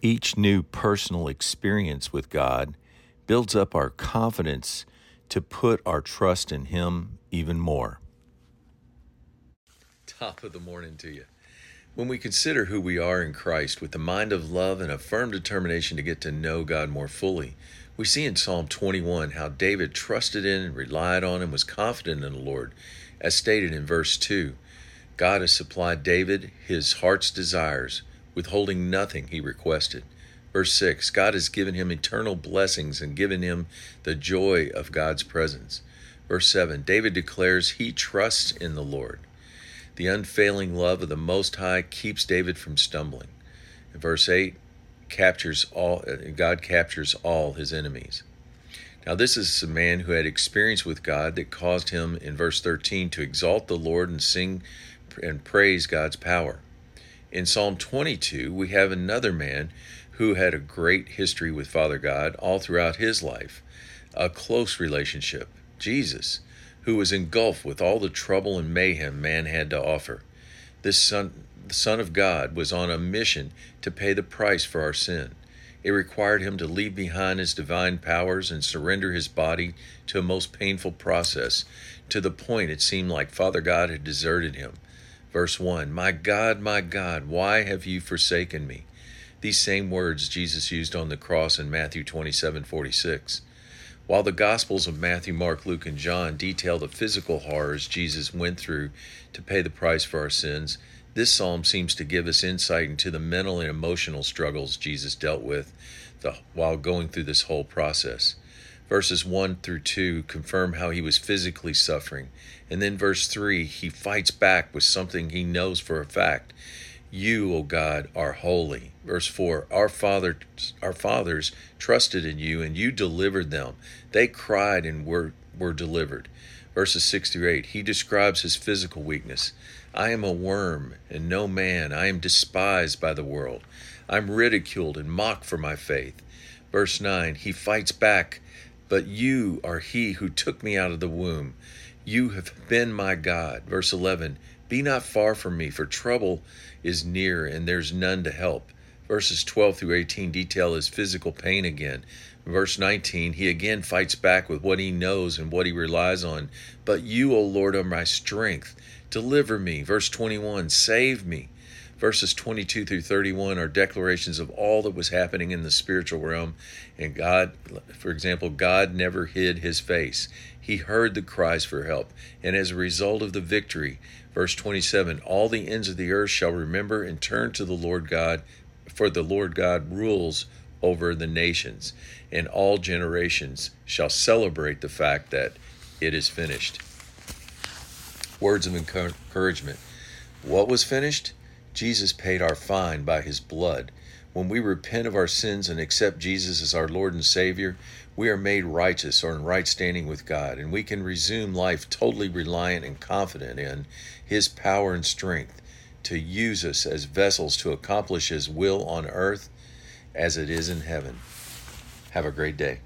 Each new personal experience with God builds up our confidence to put our trust in Him even more. Top of the morning to you. When we consider who we are in Christ with the mind of love and a firm determination to get to know God more fully, we see in Psalm 21 how David trusted in and relied on and was confident in the Lord, as stated in verse 2. God has supplied David his heart's desires, withholding nothing he requested. Verse 6 God has given him eternal blessings and given him the joy of God's presence. Verse 7 David declares he trusts in the Lord. The unfailing love of the Most High keeps David from stumbling. In verse 8 captures all uh, God captures all his enemies. Now this is a man who had experience with God that caused him in verse 13 to exalt the Lord and sing and praise God's power. In Psalm 22, we have another man who had a great history with Father God all throughout his life, a close relationship, Jesus, who was engulfed with all the trouble and mayhem man had to offer. This son, the Son of God was on a mission to pay the price for our sin. It required him to leave behind his divine powers and surrender his body to a most painful process, to the point it seemed like Father God had deserted him. Verse 1 My God, my God, why have you forsaken me? These same words Jesus used on the cross in Matthew 27 46. While the Gospels of Matthew, Mark, Luke, and John detail the physical horrors Jesus went through to pay the price for our sins, this psalm seems to give us insight into the mental and emotional struggles Jesus dealt with the, while going through this whole process. Verses 1 through 2 confirm how he was physically suffering. And then verse 3, he fights back with something he knows for a fact. You, O God, are holy. Verse 4 Our fathers, our fathers trusted in you, and you delivered them. They cried and were, were delivered. Verses 6 through 8 He describes his physical weakness. I am a worm and no man. I am despised by the world. I'm ridiculed and mocked for my faith. Verse 9 He fights back, but you are he who took me out of the womb. You have been my God. Verse 11 Be not far from me, for trouble is near and there's none to help. Verses 12 through 18 detail his physical pain again. Verse 19, he again fights back with what he knows and what he relies on. But you, O Lord, are my strength. Deliver me. Verse 21, save me. Verses 22 through 31 are declarations of all that was happening in the spiritual realm. And God, for example, God never hid his face. He heard the cries for help. And as a result of the victory, verse 27, all the ends of the earth shall remember and turn to the Lord God, for the Lord God rules over the nations, and all generations shall celebrate the fact that it is finished. Words of encouragement. What was finished? Jesus paid our fine by his blood. When we repent of our sins and accept Jesus as our Lord and Savior, we are made righteous or in right standing with God, and we can resume life totally reliant and confident in His power and strength to use us as vessels to accomplish His will on earth as it is in heaven. Have a great day.